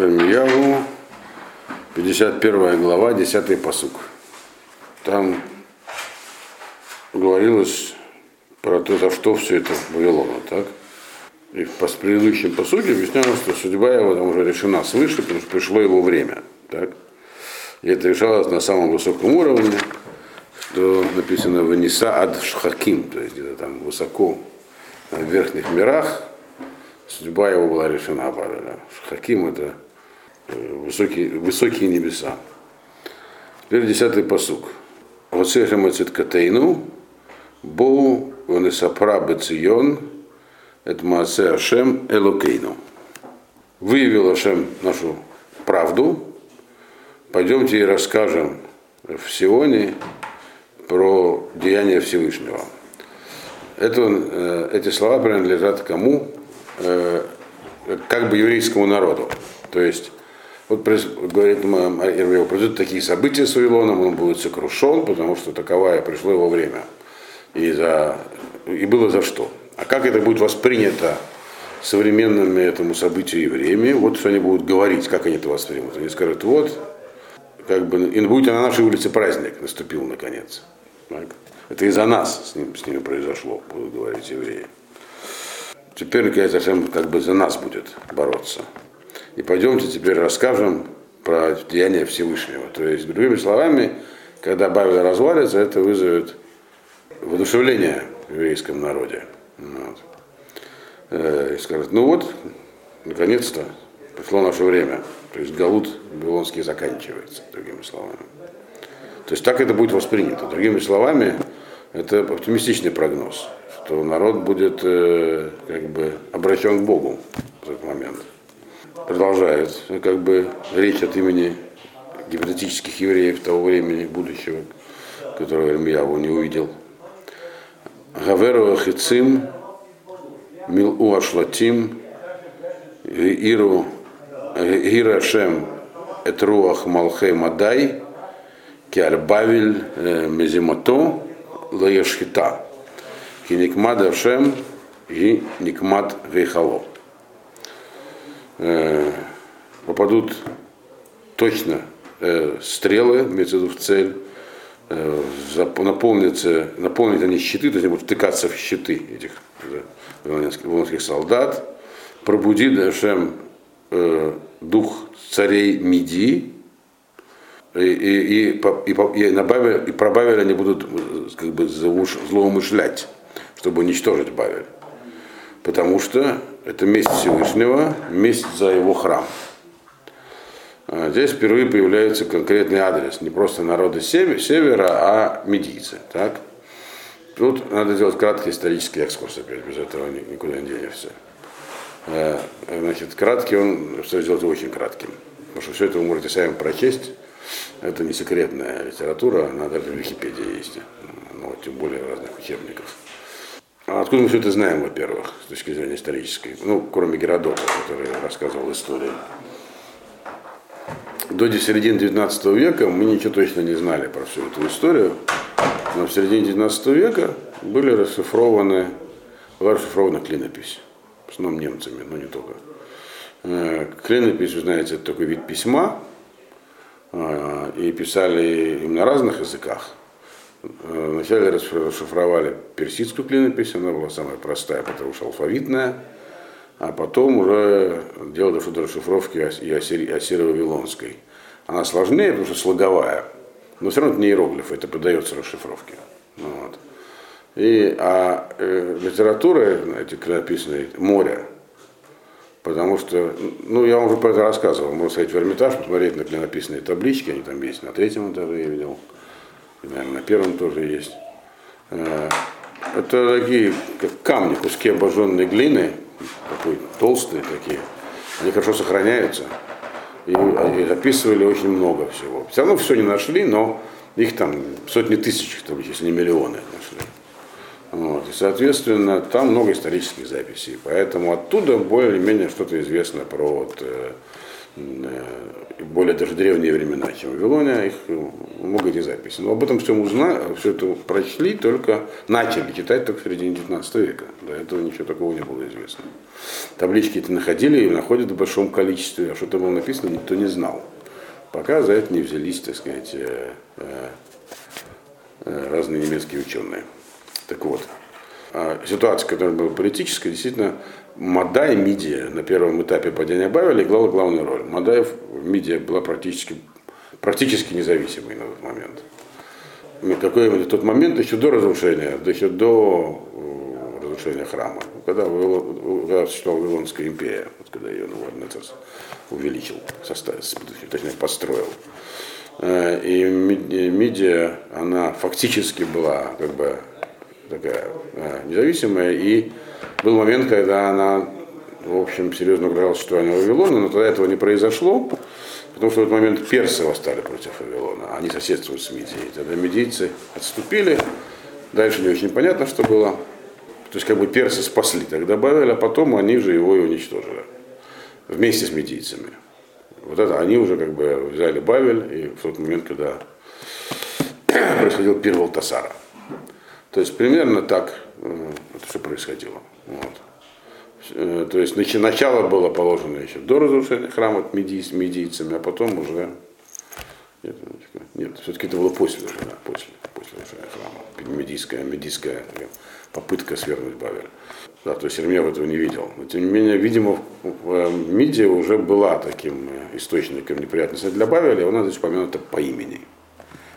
Ирмияву, 51 глава, 10 посук. Там говорилось про то, за что все это Вавилона, так? И в предыдущем посуде объяснялось, что судьба его там уже решена свыше, потому что пришло его время. Так? И это решалось на самом высоком уровне, что написано «Ваниса ад шхаким», то есть где-то там высоко в верхних мирах, судьба его была решена Бавеля. Шхаким это высокие, высокие небеса. Теперь десятый посук. Оцехем Катейну, Боу Ванесапра Бецион, это Маасе Ашем Элокейну. Выявил Ашем нашу правду. Пойдемте и расскажем в Сионе про деяния Всевышнего. Это, э, эти слова принадлежат кому? Э, как бы еврейскому народу. То есть, вот говорит Ирвеев, произойдут такие события с Вавилоном, он будет сокрушен, потому что таковое пришло его время. И, за, и было за что. А как это будет воспринято современными этому событию евреями, вот что они будут говорить, как они это воспримут. Они скажут, вот, как бы, и будет на нашей улице праздник наступил наконец. Так? Это из-за нас с, ним, с ними произошло, будут говорить евреи. Теперь, Ашем как бы за нас будет бороться. И пойдемте теперь расскажем про деяния Всевышнего. То есть, другими словами, когда Бавел развалится, это вызовет воодушевление в еврейском народе. Вот. Э, и скажут, ну вот, наконец-то пришло наше время. То есть Галут Вавилонский заканчивается, другими словами. То есть так это будет воспринято. Другими словами, это оптимистичный прогноз, что народ будет э, как бы обращен к Богу в этот момент. Продолжает как бы речь от имени гипотетических евреев того времени, будущего, которого Ирмияву не увидел. Гаверу Ахицим, Милу Ашлатим, Иру Гирашем Этруах Малхей Мадай, Киарбавиль э, Мезимото, Лаешхита, Киникмад Ашем и Никмад Вейхало. Э, попадут точно э, стрелы, имеется в виду в цель, наполнится, наполнят они щиты, то есть они будут втыкаться в щиты этих вавилонских солдат, пробудит Ашем дух царей Мидии, и, и, и, и, и, набавили, и про Бавель они будут как бы злоумышлять, чтобы уничтожить Бавель. Потому что это месть Всевышнего, месть за его храм. А здесь впервые появляется конкретный адрес, не просто народы севера, а медийцы. Так? Тут надо сделать краткий исторический экскурс опять, без этого никуда не денешься. Э, значит, краткий он, что сделать очень кратким. Потому что все это вы можете сами прочесть это не секретная литература, она даже в Википедии есть, ну, тем более разных учебников. А откуда мы все это знаем, во-первых, с точки зрения исторической? Ну, кроме Геродота, который рассказывал историю. До середины 19 века мы ничего точно не знали про всю эту историю, но в середине 19 века были расшифрованы, была расшифрована клинопись, в основном немцами, но не только. Э, клинопись, вы знаете, это такой вид письма, а, и писали им на разных языках. Э, вначале расшифровали персидскую клинопись, она была самая простая, потому что алфавитная, а потом уже делали что-то расшифровки и ассиро-вавилонской. Она сложнее, потому что слоговая, но все равно это не иероглифы, это подается расшифровке. Вот. И, а э, литература, эти клинописные, море, Потому что, ну, я вам уже про это рассказывал, можно сходить в Эрмитаж, посмотреть на клинописные таблички, они там есть на третьем этаже, я видел, наверное, на первом тоже есть. Э, это такие, как камни, куски обожженной глины, такой толстые такие, они хорошо сохраняются, и, и записывали очень много всего. Все равно все не нашли, но их там сотни тысяч, если не миллионы нашли. Вот. И, соответственно, там много исторических записей. Поэтому оттуда более-менее что-то известно про вот, э, более даже древние времена, чем Вавилония, их много этих записей. Но об этом всем узнали, все это прочли, только начали читать только в середине 19 века. До этого ничего такого не было известно. Таблички это находили и находят в большом количестве, а что там было написано, никто не знал. Пока за это не взялись, так сказать, э, э, разные немецкие ученые. Так вот, ситуация, которая была политическая, действительно, Мадай Мидия на первом этапе падения Бавеля играла главную роль. Мадай в Мидия была практически, практически независимой на тот момент. Какой именно тот момент, еще до разрушения, еще до э, разрушения храма, когда, когда существовала Вавилонская империя, вот когда ее Навуходоносор увеличил, состав, точнее построил. Э, и Мидия, она фактически была как бы такая э, независимая, и был момент, когда она, в общем, серьезно угрожала существованию Вавилона, но тогда этого не произошло, потому что в этот момент персы восстали против Вавилона, они соседствуют с Мидией. Тогда медийцы отступили, дальше не очень понятно, что было. То есть как бы персы спасли, тогда добавили, а потом они же его и уничтожили вместе с медийцами. Вот это они уже как бы взяли Бавель, и в тот момент, когда происходил первый Тасара. То есть примерно так э, это все происходило. Вот. Э, то есть начало было положено еще до разрушения храма медий, медийцами, а потом уже нет, нет все-таки это было после да, после, после разрушения храма. Медийская, медийская попытка свернуть Бавель. Да, то есть Ирмеев этого не видел. Но тем не менее, видимо, Мидия уже была таким э, источником неприятностей для Бавеля, и она здесь упомянута по имени.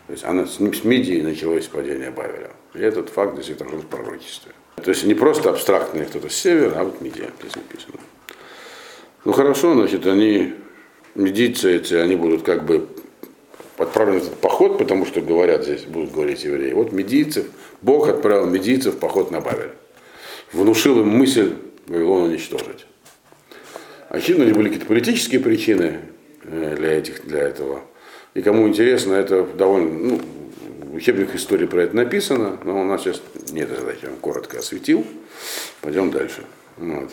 То есть она с Мидии началось падение Бавеля. И этот факт здесь отражен в пророчестве. То есть не просто абстрактный кто-то с севера, а вот Мидия здесь написано. Ну хорошо, значит, они, медийцы эти, они будут как бы отправлены в этот поход, потому что говорят здесь, будут говорить евреи. Вот медийцев, Бог отправил медийцев в поход на Бавель. Внушил им мысль Вавилон уничтожить. Очевидно, были какие-то политические причины э, для, этих, для этого. И кому интересно, это довольно, ну, в учебниках истории про это написано, но у нас сейчас нет задачи, я вам коротко осветил. Пойдем дальше. Вот.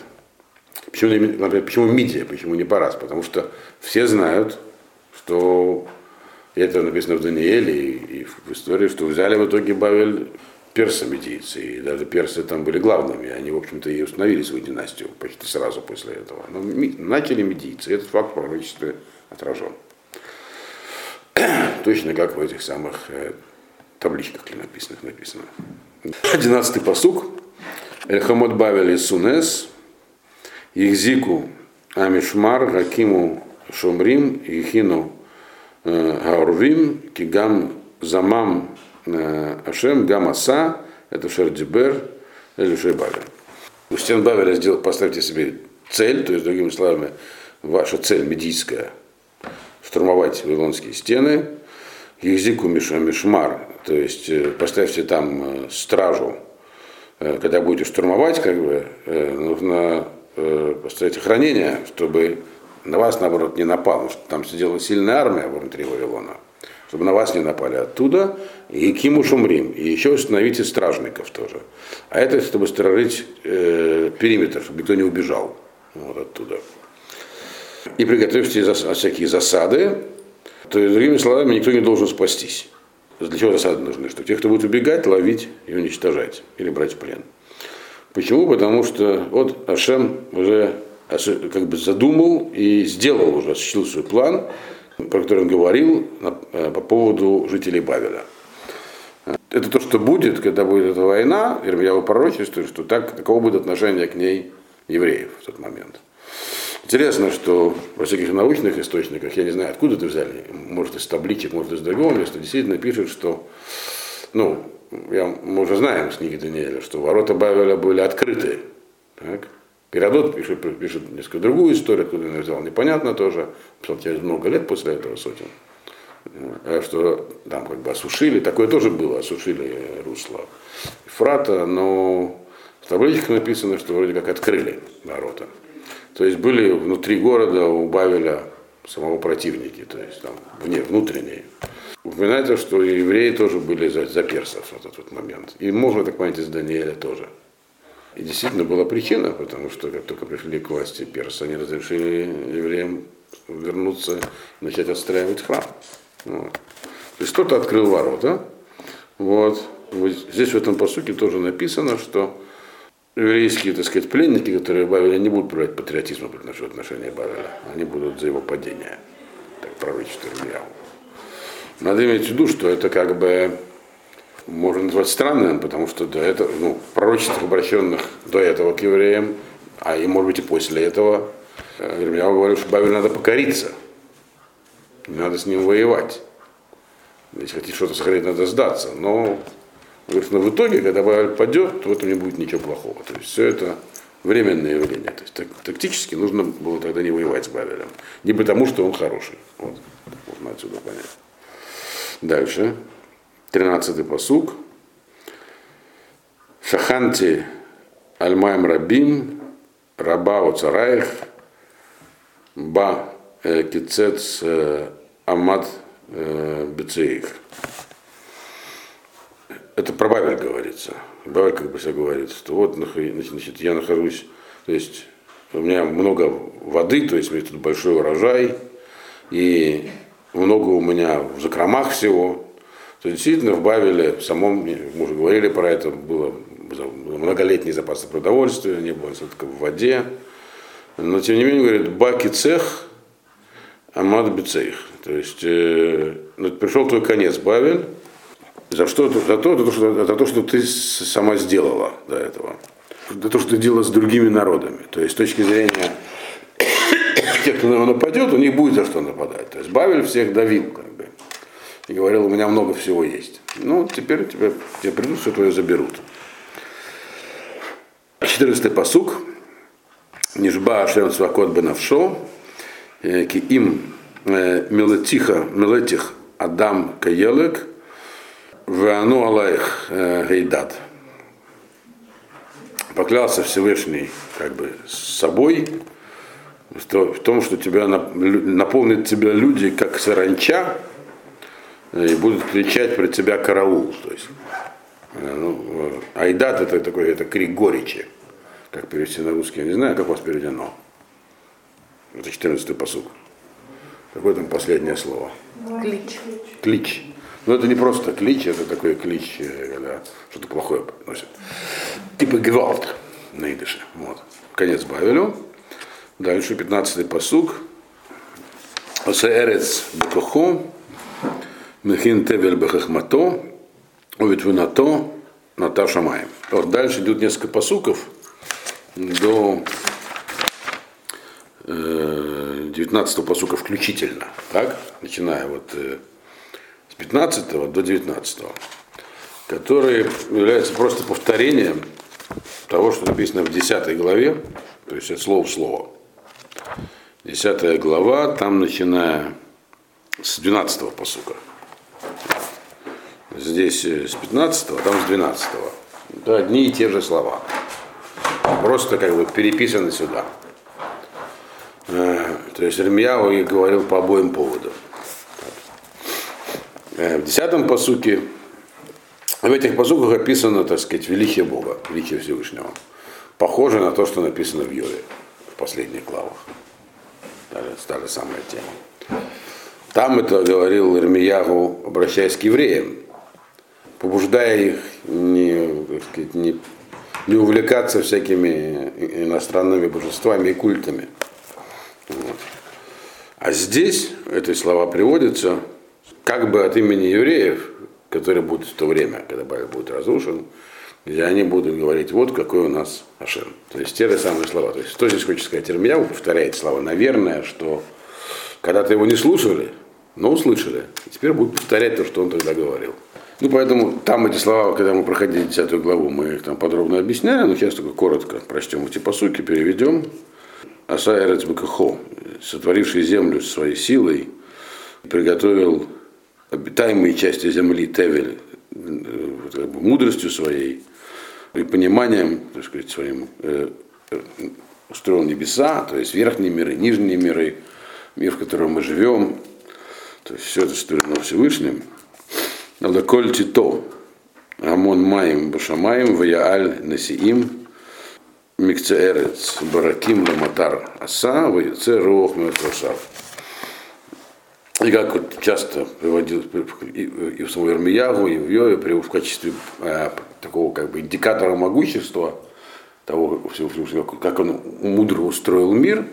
Почему, например, почему Мидия, почему не Парас? Потому что все знают, что это написано в Данииле и, и в истории, что взяли в итоге Бавель персы медийцы, и даже персы там были главными, они, в общем-то, и установили свою династию почти сразу после этого. Но начали медийцы, этот факт в пророчестве отражен. Точно как в этих самых э, табличках написанных написано. Одиннадцатый посук. Эльхамот Бавели Сунес, Ихзику Амишмар, Гакиму Шумрим, Ихину э, Гаурвим, Кигам Замам э, Ашем, Гамаса, это Шердибер, или Шейбавель. У стен Бавеля сделать, поставьте себе цель, то есть, другими словами, ваша цель медийская, штурмовать вавилонские стены, Языку Мишмар, то есть э, поставьте там э, стражу, э, когда будете штурмовать, как бы, нужно поставить охранение, чтобы на вас, наоборот, не напал, потому что там сидела сильная армия внутри Вавилона, чтобы на вас не напали оттуда, и Киму Шумрим, и еще установите стражников тоже. А это чтобы сторожить э, периметр, чтобы никто не убежал вот оттуда. И приготовьте всякие засады, то есть, другими словами, никто не должен спастись. Для чего засады нужны? Что тех, кто будет убегать, ловить и уничтожать, или брать в плен. Почему? Потому что вот Ашем уже как бы задумал и сделал уже, осуществил свой план, про который он говорил э, по поводу жителей Бавеля. Это то, что будет, когда будет эта война, Ирмияу пророчествует, что так, таково будет отношение к ней евреев в тот момент. Интересно, что во всяких научных источниках, я не знаю, откуда это взяли, может из табличек, может из другого места, действительно пишут, что, ну, я, мы уже знаем с книги Даниэля, что ворота Бавеля были открыты. Так? Геродот пишет, пишет несколько другую историю, откуда он взял, непонятно тоже, через много лет после этого сотен, э, что там как бы осушили, такое тоже было, осушили русло Фрата, но в табличках написано, что вроде как открыли ворота. То есть были внутри города у Бавеля самого противники, то есть там вне, внутренние. Упоминается, что евреи тоже были за, за персов в этот вот момент. И можно так понять из Даниэля тоже. И действительно была причина, потому что как только пришли к власти персы, они разрешили евреям вернуться, начать отстраивать храм. Вот. То есть кто-то открыл ворота. Вот. вот. Здесь в этом посуке тоже написано, что еврейские, так сказать, пленники, которые Бавеля не будут проявлять патриотизма в отношении Бавеля. Они будут за его падение. Так пророчество Ильяу. Надо иметь в виду, что это как бы можно назвать странным, потому что до этого, ну, пророчеств, обращенных до этого к евреям, а и может быть и после этого, я говорю, что Бавель надо покориться. Не надо с ним воевать. Если хотите что-то сохранить, надо сдаться. Но, говорит, но в итоге, когда Бавель падет, то в этом не будет ничего плохого. То есть все это временное явление. То есть так, тактически нужно было тогда не воевать с Бавелем. Не потому, что он хороший. Вот. Можно отсюда понять. Дальше. Тринадцатый посук. Шаханти Альмайм Рабим Раба Цараих Ба э, Кицец э, Амад э, Бецеих. Это про Бавель говорится. Бавель как бы все говорит, что вот значит, я нахожусь, то есть у меня много воды, то есть у меня тут большой урожай, и много у меня в закромах всего. То есть действительно в Бавеле, в самом, мы уже говорили про это, было многолетний запас продовольствия, не было только в воде. Но тем не менее, говорит, баки цех, амад бицеих. То есть э, ну, пришел твой конец, Бавель, за что? За то, за то, что, за то, что ты сама сделала до этого. За то, что ты делала с другими народами. То есть с точки зрения тех, кто на него нападет, у них будет за что нападать. То есть Бавель всех давил, как бы. И говорил, у меня много всего есть. Ну, теперь тебя, тебе придут, все твое заберут. 14 посук. Нижба Ашем Цвакот Бенавшо. Э, ки им э, милетиха, милетих Адам Каелек. Вану Алаих э, Гейдат. Поклялся Всевышний как бы с собой, в том, что тебя наполнит тебя люди, как саранча, и будут кричать про тебя караул. То есть, ну, айдат это такой это крик горечи. Как перевести на русский, я не знаю, как у вас переведено. Это 14-й посуг. Какое там последнее слово? Клич. Клич. Но это не просто клич, это такой клич, э, когда что-то плохое приносит. Типа гвалт на идыше. Вот. Конец Бавелю. Дальше 15-й посуг. Осеэрец бекохо, мехин тевель бехахмато, увитвунато, ната шамаем. Вот дальше идут несколько посуков до 19 э, посука включительно, так, начиная вот э, 15 до 19, которые являются просто повторением того, что написано в 10 главе, то есть от слова в слово. 10 глава, там начиная с 12 посука. Здесь э, с 15, а там с 12. Это одни и те же слова. Просто как бы переписаны сюда. Э, то есть Ирмияу говорил по обоим поводам. Э, в десятом посуке, в этих посуках описано, так сказать, величие Бога, величие Всевышнего. Похоже на то, что написано в Йове, в последних главах. Та, та же самая тема. Там это говорил Ирмиягу, обращаясь к евреям, побуждая их не, так сказать, не, не увлекаться всякими иностранными божествами и культами. Вот. А здесь эти слова приводятся как бы от имени евреев, которые будут в то время, когда Бавель будет разрушен, где они будут говорить, вот какой у нас Ашем. То есть те же самые слова. То есть что здесь хочет сказать Ирмияу, повторяет слова, наверное, что когда-то его не слушали, но услышали. И теперь будут повторять то, что он тогда говорил. Ну, поэтому там эти слова, когда мы проходили 10 главу, мы их там подробно объясняем, но сейчас только коротко прочтем эти посуки, переведем. Аса Эрец сотворивший землю своей силой, приготовил обитаемые части земли Тевель как бы, мудростью своей и пониманием, так сказать, своим э, э, устроил небеса, то есть верхние миры, нижние миры, мир, в котором мы живем, то есть все это створено Всевышним. Надо коль тито, амон маем башамаем, ваяаль насиим, микцеэрец, бараким ламатар аса, ваяце руох мертвошав. И как вот часто приводилось и в саму Ирмиягу, и в Йове в качестве э, такого как бы индикатора могущества, того, как он мудро устроил мир,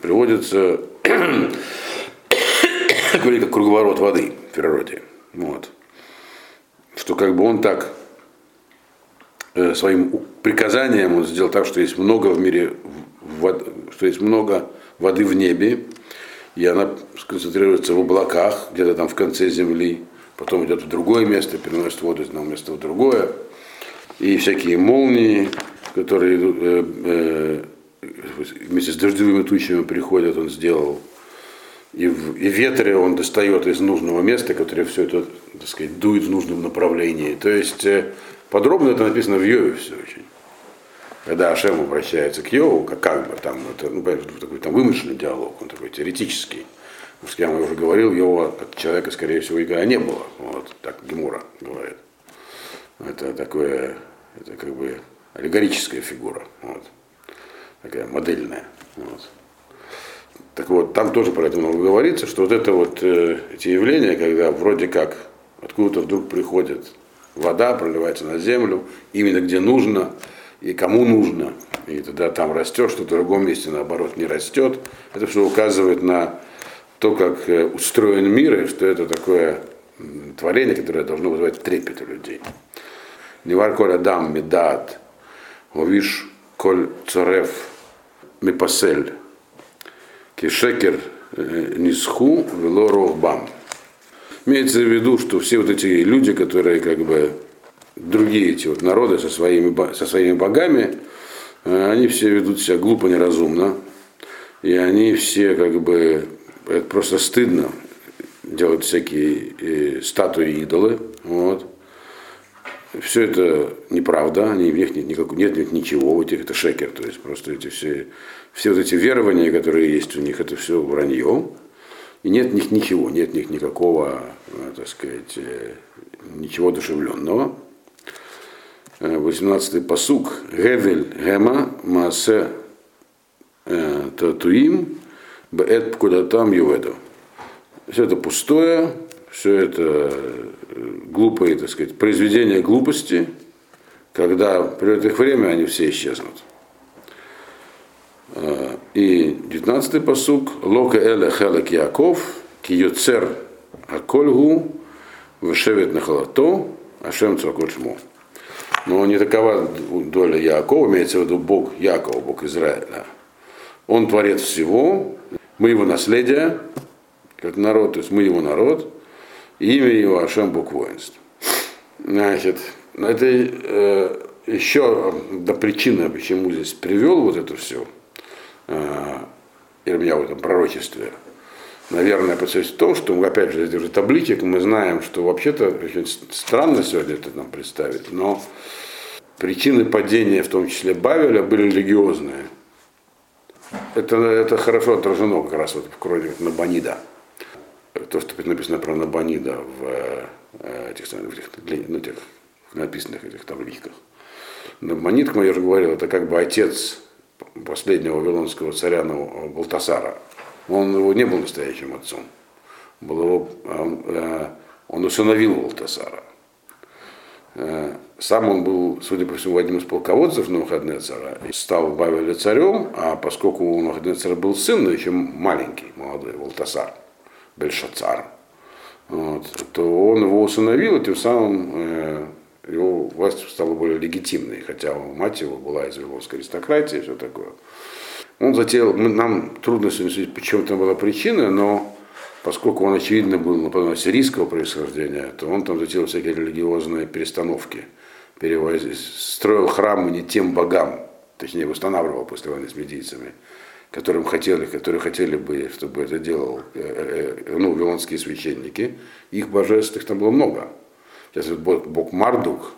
приводится как круговорот воды в природе. Вот. Что как бы он так э, своим приказанием он сделал так, что есть много в мире, вод, что есть много воды в небе, и она сконцентрируется в облаках, где-то там в конце земли, потом идет в другое место, переносит воду из одного места в другое, и всякие молнии, которые э, э, вместе с дождевыми тучами приходят, он сделал. И в и ветре он достает из нужного места, которое все это, так сказать, дует в нужном направлении. То есть э, подробно это написано в Йове все очень. Когда Ашем обращается к Йову, как, как бы там, это ну, такой там вымышленный диалог, он такой теоретический. Потому что я вам уже говорил, Йова от человека, скорее всего, никогда не было. Вот, так Гемура говорит. Это такое, это как бы аллегорическая фигура. Вот такая модельная. Вот. Так вот, там тоже про это много говорится, что вот это вот э, эти явления, когда вроде как откуда-то вдруг приходит вода, проливается на землю, именно где нужно и кому нужно, и тогда там растет, что в другом месте наоборот не растет. Это все указывает на то, как э, устроен мир, и что это такое творение, которое должно вызывать трепет у людей. Невар коль адам медат, овиш коль цорев мипасель. Кишекер э, нисху вело рохбам. Имеется в виду, что все вот эти люди, которые как бы другие эти вот народы со своими, со своими богами, э, они все ведут себя глупо, неразумно. И они все как бы, это просто стыдно делать всякие э, статуи идолы. Вот все это неправда, они, в них нет, никак, нет, нет ничего, у этих это шекер, то есть просто эти все, все вот эти верования, которые есть у них, это все вранье, и нет в них ничего, нет в них никакого, э, так сказать, ничего одушевленного. 18-й э, посук. Гевель гема маасе татуим бэт куда там юведу. Все это пустое, все это глупые, так сказать, произведения глупости, когда придет их время, они все исчезнут. А, и 19-й посук Лока Эля Хелек Яков, Киюцер Акольгу, Вышевет на холото, Ашем Цвакольшму. Но не такова доля Якова, имеется в виду Бог Якова, Бог Израиля. Он творец всего, мы его наследие, как народ, то есть мы его народ, имя его Ашем Бог воинств. Значит, это э, еще до причины, почему здесь привел вот это все, э, Ирмия в этом пророчестве, наверное, посвящается в том, что, опять же, из табличек мы знаем, что вообще-то странно сегодня это нам представить, но причины падения, в том числе Бавеля, были религиозные. Это, это хорошо отражено как раз вот в крови Набанида то, что написано про Набанида в э, этих, в этих, ну, тех написанных этих табличках. Набанид, как я уже говорил, это как бы отец последнего вавилонского царя Балтасара. Он его не был настоящим отцом. Был его, он, э, он усыновил Балтасара. Э, сам он был, судя по всему, одним из полководцев Навуходнецара, стал в Бавеле царем, а поскольку у Навуходнецара был сын, но еще маленький, молодой, Валтасар, Бельшацар, вот, то он его усыновил, и тем самым э, его власть стала более легитимной, хотя мать его была из Вавилонской аристократии и все такое. Он затеял, мы, нам трудно судить, почему там была причина, но поскольку он, очевидно, был, например, сирийского происхождения, то он там затеял всякие религиозные перестановки, перевоз... строил храмы не тем богам, точнее, восстанавливал после войны с медийцами, которым хотели, которые хотели бы, чтобы это делал э, э, ну, вавилонские священники, их божеств, их там было много. Сейчас вот бог Мардук,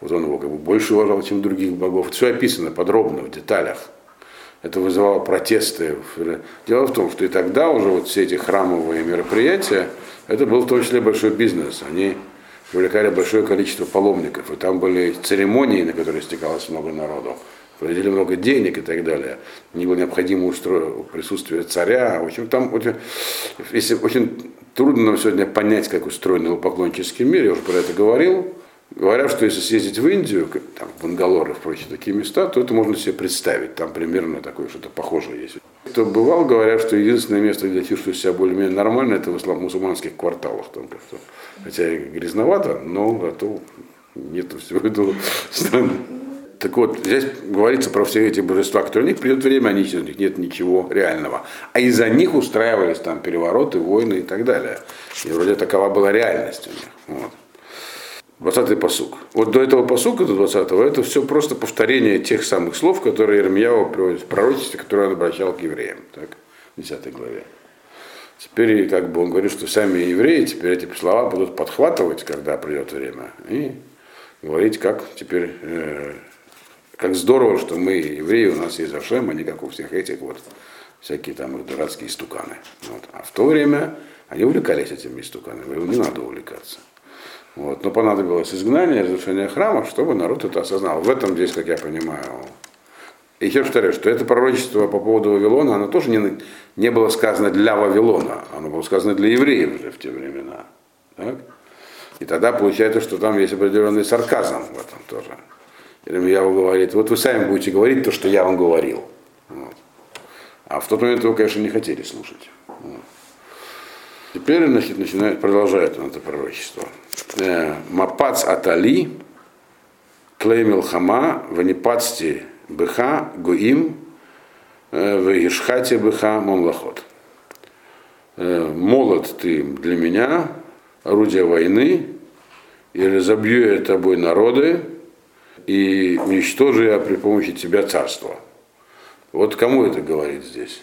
вот он его как бы больше уважал, чем других богов. Это все описано подробно, в деталях. Это вызывало протесты. Дело в том, что и тогда уже вот все эти храмовые мероприятия, это был в том числе большой бизнес. Они привлекали большое количество паломников. И там были церемонии, на которые стекалось много народу платили много денег и так далее. Не было необходимо устро... присутствие царя. В общем, там очень, если, очень трудно нам сегодня понять, как устроен поклоннический мир, я уже про это говорил. Говорят, что если съездить в Индию, там, в Бангалор и прочие такие места, то это можно себе представить. Там примерно такое что-то похожее есть. Кто бывал, говорят, что единственное место, где чувствуешь себя более-менее нормально, это в мусульманских кварталах. Там как-то. Хотя и грязновато, но зато нет всего этого страны. Так вот, здесь говорится про все эти божества, которые у них придет время, они, у них нет ничего реального. А из-за них устраивались там перевороты, войны и так далее. И вроде такова была реальность у них. Вот. 20-й посук. Вот до этого посука, до 20-го, это все просто повторение тех самых слов, которые Ирмияу приводит в пророчестве, которые он обращал к евреям. Так, в 10 главе. Теперь как бы он говорит, что сами евреи теперь эти слова будут подхватывать, когда придет время, и говорить, как теперь, э, как здорово, что мы, евреи, у нас есть Ашем, а не как у всех этих вот всякие там их дурацкие стуканы. Вот. А в то время они увлекались этими стуканами, им не надо увлекаться. Вот. Но понадобилось изгнание, разрушение храма, чтобы народ это осознал. В этом здесь, как я понимаю, и еще повторяю, что это пророчество по поводу Вавилона, оно тоже не, не было сказано для Вавилона, оно было сказано для евреев уже в те времена. Так? И тогда получается, что там есть определенный сарказм в этом тоже. Ирмияу говорит, вот вы сами будете говорить то, что я вам говорил. Вот. А в тот момент его, конечно, не хотели слушать. Вот. Теперь значит, начинает, продолжает он это пророчество. Э, Мапац Атали, Клеймил Хама, Ванипацти Быха, Гуим, э, в Ишхате Быха, Мамлахот. Э, молот ты для меня, орудие войны, и разобью я тобой народы, и уничтожу я при помощи тебя царство. Вот кому это говорит здесь?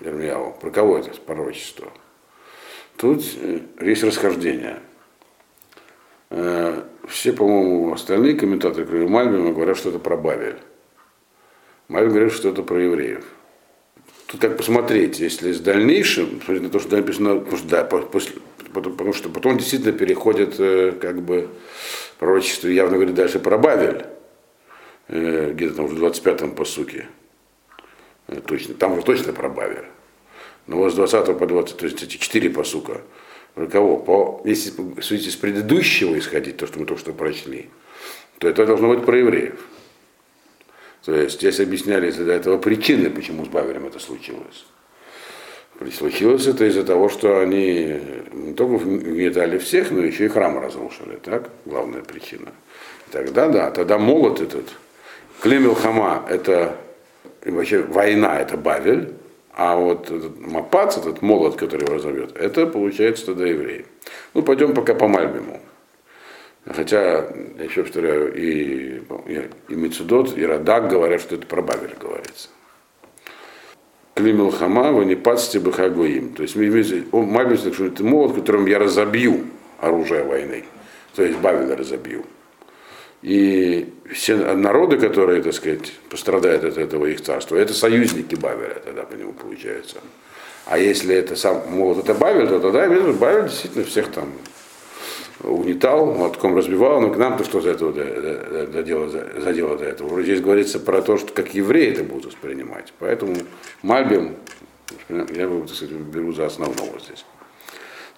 Ирмияу. Про кого это пророчество? Тут э, есть расхождение. Э, все, по-моему, остальные комментаторы, кроме Мальбима, говорят, что это про Бавель. Мальбим говорит, что это про евреев. Тут как посмотреть, если с дальнейшим, смотрите на то, что написано, потому что, да, после, потому что потом действительно переходит э, как бы пророчество, явно говорит дальше про Бавель, где-то там в 25-м посуке. Э, точно, там уже точно про Бавер. Но вот с 20 по 20, то есть эти четыре посука. Про кого? По, если судить из предыдущего исходить, то, что мы только что прочли, то это должно быть про евреев. То есть здесь объясняли из-за этого причины, почему с Бавелем это случилось. Случилось это из-за того, что они не только гнетали всех, но еще и храм разрушили. Так? Главная причина. Тогда да, тогда молот этот, Клемел Хама, это и вообще война это Бавель, а вот этот Мапац, этот молот, который его разорвет, это получается тогда евреи. Ну, пойдем пока по Мальбиму. Хотя, я еще повторяю, и, и Мецудот, и Радак говорят, что это про Бавель говорится. Климил Хама, Ванипацти Бахагуим. То есть Мальбим, что это молот, которым я разобью оружие войны. То есть Бавеля разобью. И все народы, которые, так сказать, пострадают от этого их царства, это союзники Бавеля тогда по нему получается. А если это сам молот это Бавель, то тогда Бавель действительно всех там угнетал, молотком разбивал, но к нам-то что за этого задело, задело до этого? Вроде здесь говорится про то, что как евреи это будут воспринимать. Поэтому Мальбим, я его, так сказать, беру за основного здесь.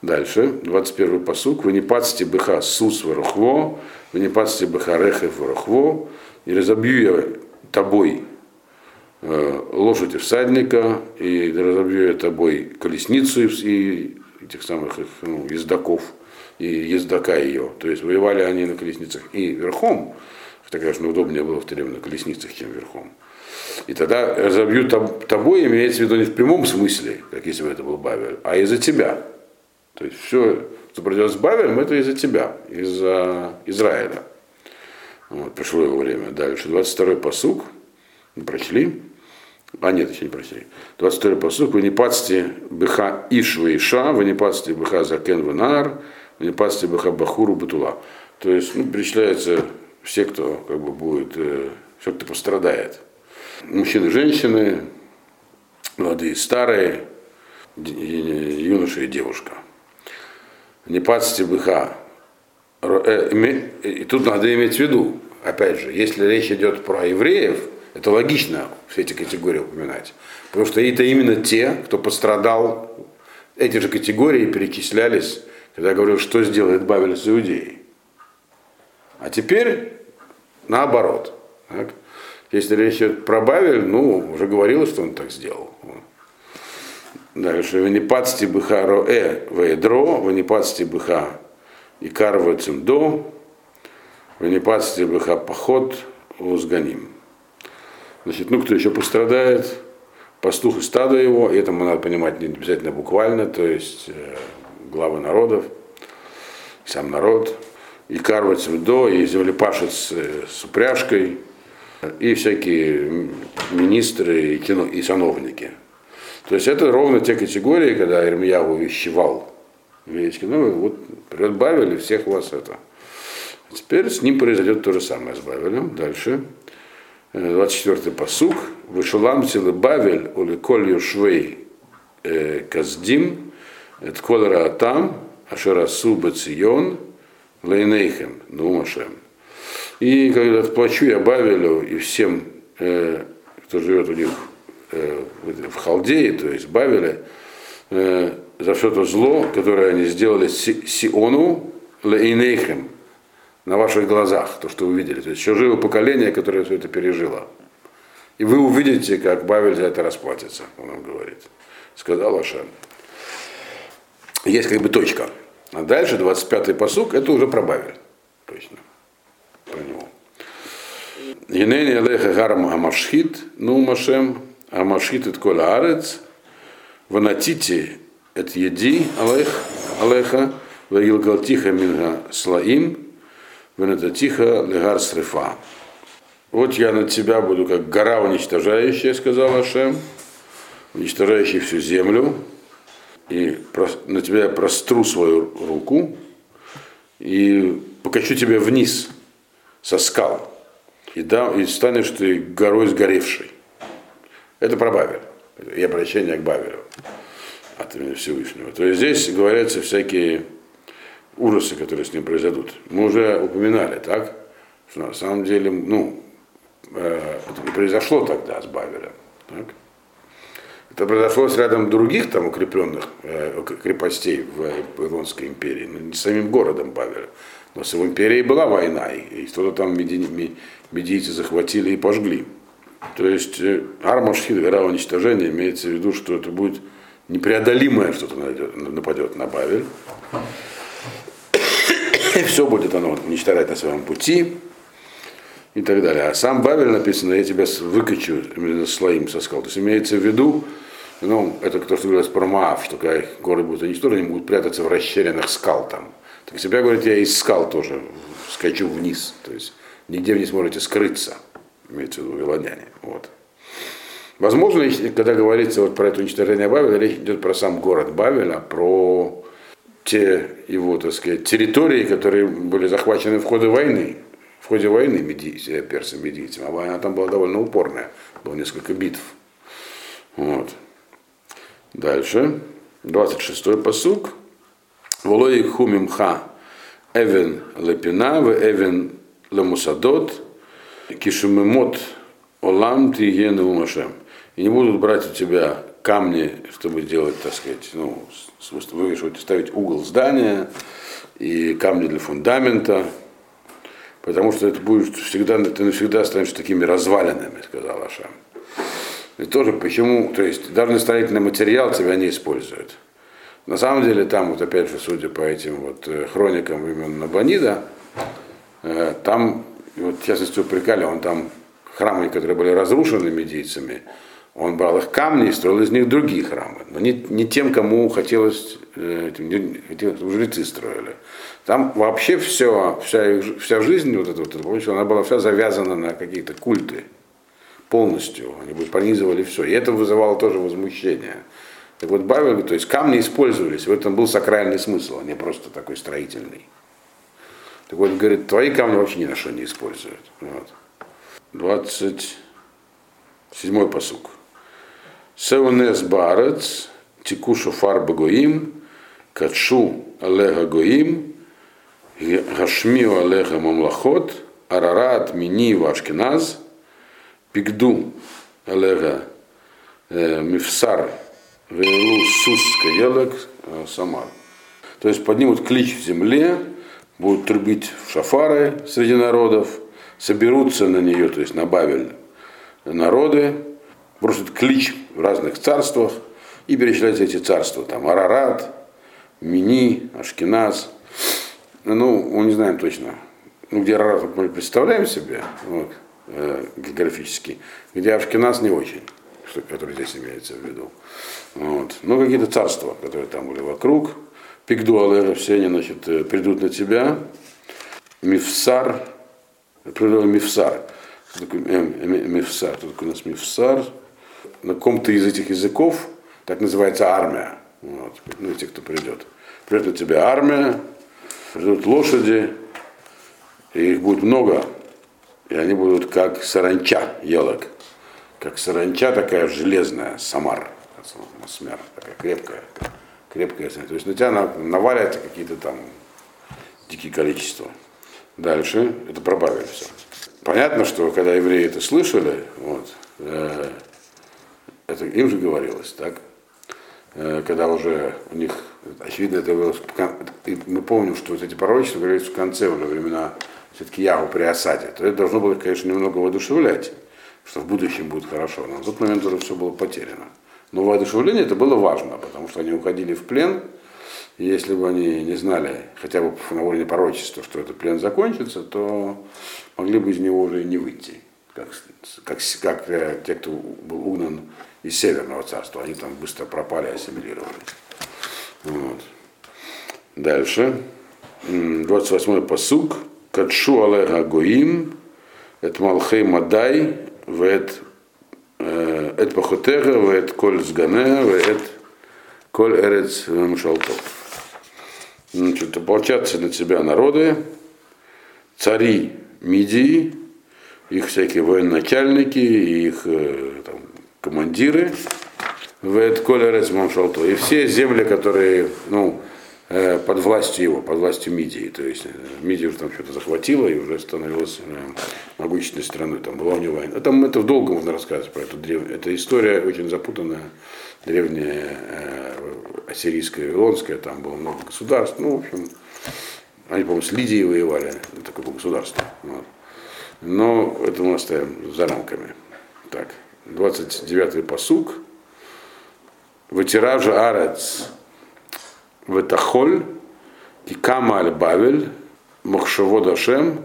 Дальше, 21 посук. Вы не паците быха сус варухво, вы не паците быха рехев варухво, и разобью я тобой э, лошадь и всадника, и разобью я тобой колесницу и этих самых ну, ездаков, и ездока ее. То есть воевали они на колесницах и верхом, хотя, конечно, удобнее было в то время на колесницах, чем верхом. И тогда разобью тобой, имеется в виду не в прямом смысле, как если бы это был Бавель, а из-за тебя. То есть все, что произойдет с Бавелем, это из-за тебя, из-за Израиля. Вот, пришло его время. Дальше, 22-й посук, прочли. А нет, еще не прочли. 22-й посук, вы не пацте быха ишва иша, вы не пацте быха закен венар, вы не пацте быха бахуру бутула. То есть, ну, перечисляются все, кто как бы будет, э, все, кто пострадает. Мужчины, женщины, молодые, старые, юноша и девушка не пацти быха. И тут надо иметь в виду, опять же, если речь идет про евреев, это логично все эти категории упоминать. Потому что это именно те, кто пострадал, эти же категории перечислялись, когда я говорил, что сделает Бавель с Иудеей. А теперь наоборот. Так? Если речь идет про Бавель, ну, уже говорилось, что он так сделал. Дальше. Венепадсти быха роэ вейдро, венепадсти быха и карва цимдо, венепадсти быха поход узганим. Значит, ну кто еще пострадает? Пастух и стадо его, и это надо понимать не обязательно буквально, то есть э, главы народов, сам народ, и карва цимдо, и землепашец э, с упряжкой, и всякие министры и, кино, и сановники. То есть это ровно те категории, когда Ирмия увещевал еврейский, ну вот придет Бавель и всех вас это. А теперь с ним произойдет то же самое с Бавелем. Дальше. 24-й посук. Вышелам целый Бавель, ули коль юшвей э, каздим, эт коль раатам, ашерасу бацион, лейнейхем, нумашем. И когда отплачу я Бавелю и всем, э, кто живет у них э, в Халдее, то есть Бавеле, э, за все то зло, которое они сделали Сиону Лейнейхем, на ваших глазах, то, что вы видели. То есть еще живо поколение, которое все это пережило. И вы увидите, как Бавель за это расплатится, он нам говорит. Сказал Ашем. Есть как бы точка. А дальше 25-й посук, это уже про Бавель. Точно про него. Енени Алеха Гарам Амашхит, ну Машем, Амашхит это Коля Арец, Ванатите это Еди Алех, Алеха, Вагилгалтиха Минга Слаим, Ванататиха Легар Срефа. Вот я на тебя буду как гора уничтожающая, сказал Ашем, уничтожающий всю землю, и на тебя я простру свою руку и покачу тебя вниз, со скал, и, да, и станешь ты горой сгоревшей. Это про Бавель, и обращение к Бавелю от имени Всевышнего. То есть здесь говорятся всякие ужасы, которые с ним произойдут. Мы уже упоминали, так? Что на самом деле, ну, э, это произошло тогда с Бавелем. Так? Это произошло с рядом других там укрепленных э, крепостей в Вавилонской империи, но не самим городом Бавеля. Но с империей была война, и что-то там меди, медийцы захватили и пожгли. То есть э, Армашхид, гора уничтожения, имеется в виду, что это будет непреодолимое что-то нападет на Бавель. И все будет оно уничтожать на своем пути и так далее. А сам Бавель написано, я тебя выкачу именно слоим со скал. То есть имеется в виду, ну, это то, что говорилось про Маав, что когда горы будут уничтожены, они будут прятаться в расщелинах скал там. Так себя, говорит, я из скал тоже скачу вниз. То есть нигде вы не сможете скрыться, имеется в виду вилоняне. Вот. Возможно, когда говорится вот про это уничтожение Бавеля, речь идет про сам город Бавеля, про те его, так сказать, территории, которые были захвачены в ходе войны. В ходе войны медийцы, персам медийцам. А война там была довольно упорная. Было несколько битв. Вот. Дальше. 26-й посук. Волой хумимха эвен лепина, в эвен лемусадот, кишумемот олам тигену умашем. И не будут брать у тебя камни, чтобы делать, так сказать, ну, вывешивать, ставить угол здания и камни для фундамента, потому что это будет всегда, ты навсегда станешь такими развалинами, сказал Ашам. И тоже почему, то есть даже строительный материал тебя не используют. На самом деле там, вот опять же, судя по этим вот э, хроникам времен Набанида, э, там, вот в частности упрекали, он там храмы, которые были разрушены медийцами, он брал их камни и строил из них другие храмы. Но не, не тем, кому хотелось, э, не, хотелось, жрецы строили. Там вообще все, вся, вся жизнь, вот эта вот, она была вся завязана на какие-то культы полностью. Они бы пронизывали все. И это вызывало тоже возмущение. Так вот, Бавель, то есть камни использовались, в этом был сакральный смысл, а не просто такой строительный. Так вот, говорит, твои камни вообще ни на что не используют. Вот. 27 посук. Сеунес барец, тикушу фарба гоим, качу алеха гоим, гашмиу алеха мамлахот, Арарат, Мини, Вашкиназ, Пигду, Элега, Мифсар, Велу, Сус, Каелек, Самар. То есть поднимут клич в земле, будут трубить в шафары среди народов, соберутся на нее, то есть на Бавель, народы, бросят клич в разных царствах и перечисляются эти царства. Там Арарат, Мини, Ашкиназ. Ну, мы не знаем точно. Ну, где Арарат мы представляем себе, вот, э, географически, где Ашкиназ не очень, который здесь имеется в виду. Вот. Ну, какие-то царства, которые там были вокруг. Пигдуалы, все они, значит, э, придут на тебя. Мифсар, придет Мифсар. Такое мифсар? Такое у нас мифсар? На ком-то из этих языков так называется армия. Вот. Ну, те, кто придет. Придет на тебя армия, придут лошади, и их будет много. И они будут как саранча, елок. Как саранча такая железная, самар, смер, такая крепкая. Крепкая. То есть на тебя навалят какие-то там дикие количества. Дальше, это пробавили все. Понятно, что когда евреи это слышали, вот, э, это им же говорилось, так? Э, когда уже у них, очевидно, это было, мы помним, что вот эти пророчества говорились в конце уже времена все-таки Ягу при осаде, то это должно было, конечно, немного воодушевлять, что в будущем будет хорошо, но в тот момент уже все было потеряно. Но воодушевление это было важно, потому что они уходили в плен, и если бы они не знали, хотя бы на уровне пророчества, что этот плен закончится, то могли бы из него уже и не выйти, как, как, как э, те, кто был угнан из Северного царства. Они там быстро пропали, ассимилировались. Вот. Дальше. 28-й посук. Кадшу алеха гоим, эт малхей мадай, вет эт пахотега, вет коль сганега, вет коль эрец мшалтов. Значит, ополчатся на тебя народы, цари Мидии, их всякие военачальники, их э, там, командиры, в Колерец Мамшалто, и все земли, которые, ну, э, под властью его, под властью Мидии. То есть э, Мидия уже там что-то захватила и уже становилась могущественной страной. Там была у него война. Там это долго можно рассказывать про эту древнюю. Эта история очень запутанная, древняя, ассирийская, вавилонская, там было много государств. Ну, в общем, они, по-моему, с Лидией воевали, это такое государство. Вот. Но это мы оставим за рамками. Так, 29-й посук. Ватиража арец ветахоль, кама аль бавель, махшаво дашем,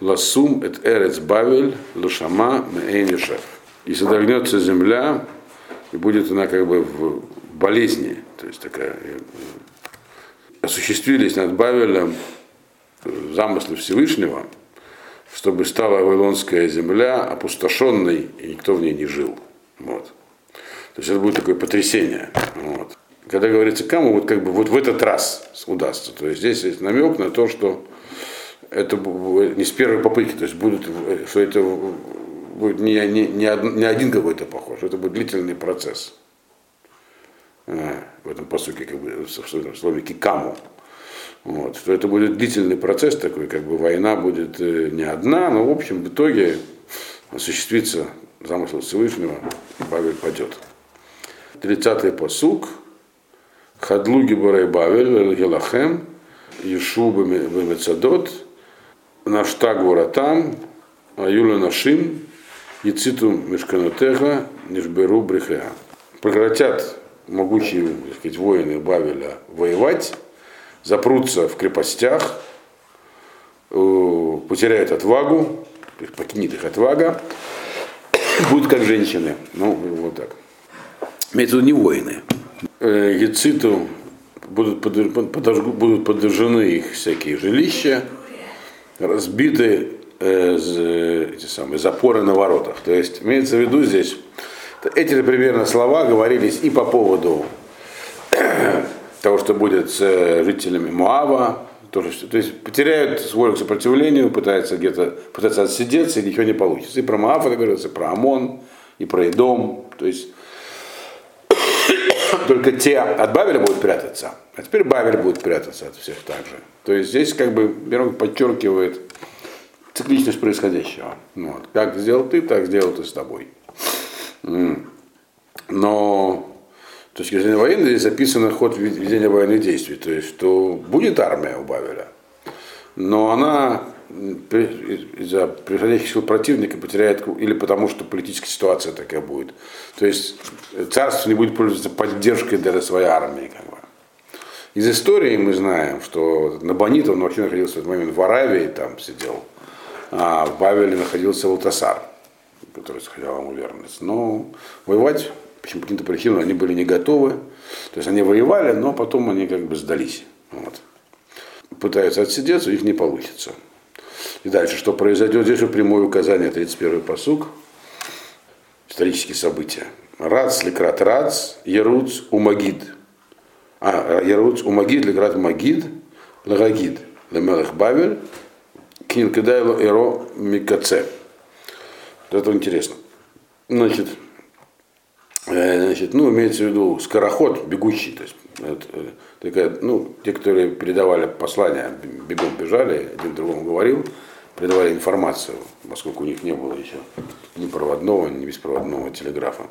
ласум эт эрец бавель, лушама меэйн И содрогнется земля, и будет она как бы в болезни, то есть такая осуществились над Бавелем замыслы Всевышнего, чтобы стала Вавилонская земля опустошенной, и никто в ней не жил. Вот. То есть это будет такое потрясение. Вот. Когда говорится кому, вот как бы вот в этот раз удастся. То есть здесь есть намек на то, что это не с первой попытки, то есть будут, что это будет не, не, не, не один какой-то похож, это будет длительный процесс. А, в этом посуке, как бы, в слове кикаму. Вот, что это будет длительный процесс такой, как бы война будет э, не одна, но в общем в итоге осуществится замысел Всевышнего, Бавель падет. Тридцатый посук. Хадлуги Барай Бавель, Гелахем, Ишу Бемецадот, Наштаг Воратам, Аюля Нашим, Яциту Мешканотеха, Нишберу Брехеа. Прекратят могучие так сказать, воины Бавеля воевать, запрутся в крепостях, э, потеряют отвагу, покинет их отвага, будут как женщины. Ну, вот так. Имеется в виду не воины. Ециту будут, подожгу, будут подожжены их всякие жилища, разбиты э, эти самые запоры на воротах. То есть имеется в виду здесь, эти же примерно слова говорились и по поводу того, что будет с э, жителями Муава, тоже, то есть потеряют свой к сопротивлению, пытаются где-то пытаются отсидеться, и ничего не получится. И про Моав это говорится, про Амон, и про Идом. То есть только те от Бавеля будут прятаться, а теперь Бавель будет прятаться от всех также. То есть здесь как бы Берон подчеркивает цикличность происходящего. Вот. Как сделал ты, так сделал ты с тобой. Но с точки зрения военной здесь записано ход ведения военных действий. То есть, что будет армия у Бавеля, но она из-за приходящих сил противника потеряет, или потому что политическая ситуация такая будет. То есть царство не будет пользоваться поддержкой для своей армии. Как бы. Из истории мы знаем, что Набонит, он вообще находился в этот момент в Аравии, там сидел, а в Бавеле находился Валтасар, который сохранял ему верность. Но воевать, почему по каким-то причинам, они были не готовы. То есть они воевали, но потом они как бы сдались. Вот. Пытаются отсидеться, у них не получится. И дальше, что произойдет, здесь же прямое указание, 31-й посуг, исторические события. Рац, лекрат, рац, Еруц, Умагид. А, Еруц, Умагид, лекрат, Магид, Лагагид, Лемелех Бавель, Кинкедайло Эро Микаце. Это интересно. Значит, э, значит, ну, имеется в виду скороход, бегущий, то есть это, такая, ну, те, которые передавали послания, бегом бежали, один другому говорил, передавали информацию, поскольку у них не было еще ни проводного, ни беспроводного телеграфа.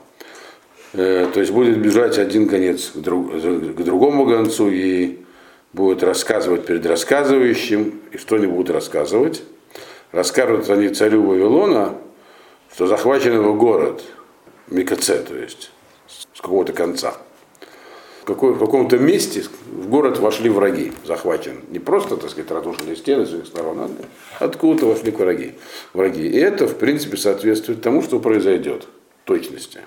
Э, то есть будет бежать один конец к, друг, к другому концу и будет рассказывать перед рассказывающим, и что они будут рассказывать. Расскажут они царю Вавилона, что захвачен его город, Микаце, то есть с какого-то конца в каком-то месте в город вошли враги, захвачен. Не просто, так сказать, разрушили стены с двух сторон, а откуда-то вошли враги. враги. И это, в принципе, соответствует тому, что произойдет в точности.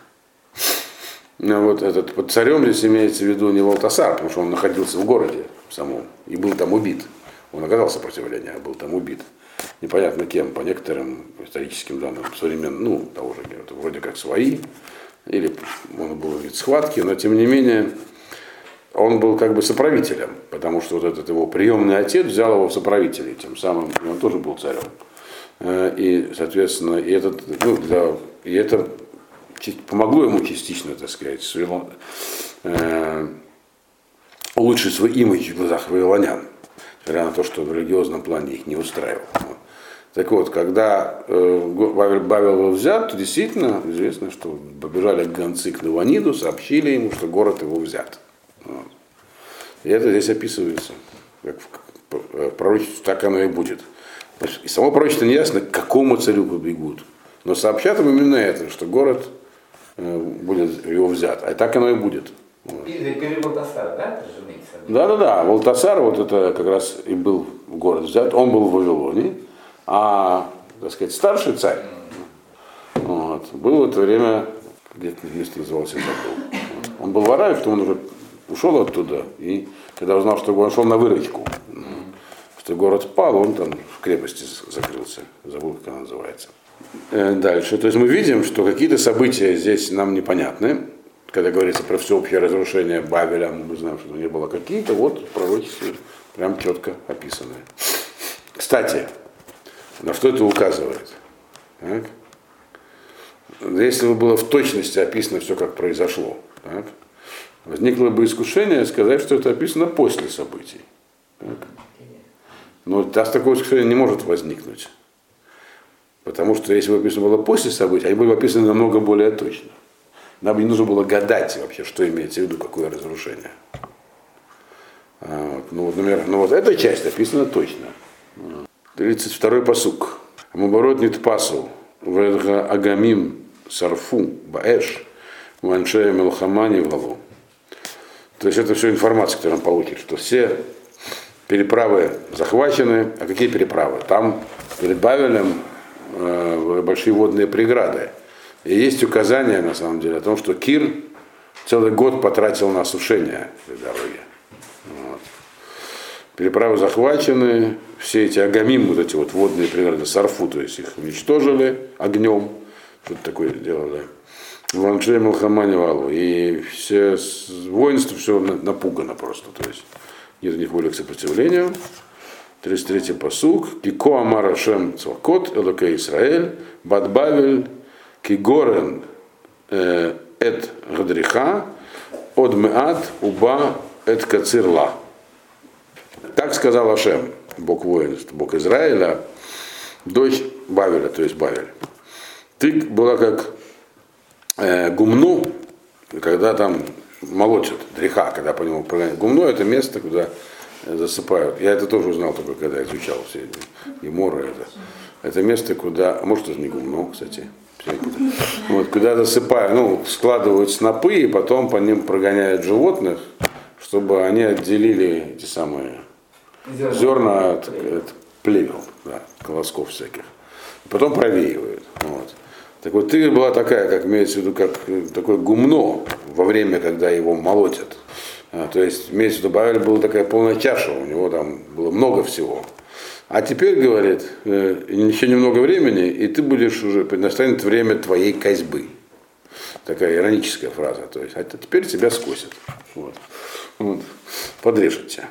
Но вот этот под царем здесь имеется в виду не Валтасар, потому что он находился в городе самом и был там убит. Он оказал сопротивление, а был там убит. Непонятно кем, по некоторым историческим данным, современным, ну, того же, вроде как свои, или он был вид схватки, но тем не менее он был как бы соправителем, потому что вот этот его приемный отец взял его в соправители, тем самым он тоже был царем. Э, и, соответственно, и, этот, ну, для, и это помогло ему частично, так сказать, свело, э, улучшить свой имидж в глазах вавилонян, несмотря на то, что в религиозном плане их не устраивал. Так вот, когда э, Бавел был взят, то действительно известно, что побежали гонцы к Наваниду, сообщили ему, что город его взят. И это здесь описывается. Как в пророчестве так оно и будет. И само пророчество не ясно, к какому царю побегут. Но сообщат им именно это, что город э, будет его взят. А так оно и будет. Вот. да? Да, да, да. Валтасар, вот это как раз и был город взят. Он был в Вавилоне. А, так сказать, старший царь вот, был в это время, где-то место называлось, я забыл. Он был в Аравии, потом он уже ушел оттуда, и когда узнал, что он шел на выручку, что город пал, он там в крепости закрылся, забыл, как она называется. Э, дальше. То есть мы видим, что какие-то события здесь нам непонятны. Когда говорится про всеобщее разрушение Бавеля, мы знаем, что не было какие-то, вот пророчества прям четко описанные. Кстати, на что это указывает? Так? Если бы было в точности описано все, как произошло, так? Возникло бы искушение сказать, что это описано после событий. Но раз такое искушение не может возникнуть. Потому что если бы описано было после событий, они были бы описаны намного более точно. Нам не нужно было гадать вообще, что имеется в виду, какое разрушение. А, вот, ну, например, ну вот эта часть описана точно. 32-й посук. Мубарот нитпасу, вэдга агамим сарфу баэш, ваншея мелхамани в голову. То есть это все информация, которую он получит, что все переправы захвачены. А какие переправы? Там перед Бавелем э, большие водные преграды. И есть указание, на самом деле, о том, что Кир целый год потратил на осушение этой дороги. Вот. Переправы захвачены, все эти агамим, вот эти вот водные преграды, сарфу, то есть их уничтожили огнем, что-то такое сделали. Ваншей Малхамани Валу. И все воинство все напугано просто. То есть нет у них воли к сопротивлению. 33-й посуг. Кико Амара Шем Цвакот, Элоке Исраэль, Бадбавель, Кигорен э, Эт Гадриха, Од Меат Уба Эт Кацирла. Так сказал Ашем, Бог воинств, Бог Израиля, дочь Бавеля, то есть Бавель. Ты была как э, гумно, когда там молочат, дреха, когда по нему прогоняют. Гумно это место, куда засыпают. Я это тоже узнал только когда изучал все эти геморы. Это, это место, куда, а может это не гумно, кстати, вот, куда засыпают, ну, складывают снопы и потом по ним прогоняют животных, чтобы они отделили эти самые зерна, зерна от, от плевел, да, колосков всяких. Потом провеивают. Вот. Так вот ты была такая, как имеется в виду, как такое гумно во время, когда его молотят. А, то есть имеется в виду, Бавель была такая полная чаша, у него там было много всего. А теперь, говорит, э, еще немного времени, и ты будешь уже, настанет время твоей козьбы. Такая ироническая фраза. То есть, а теперь тебя скосят. Вот. Вот. Подрежут тебя.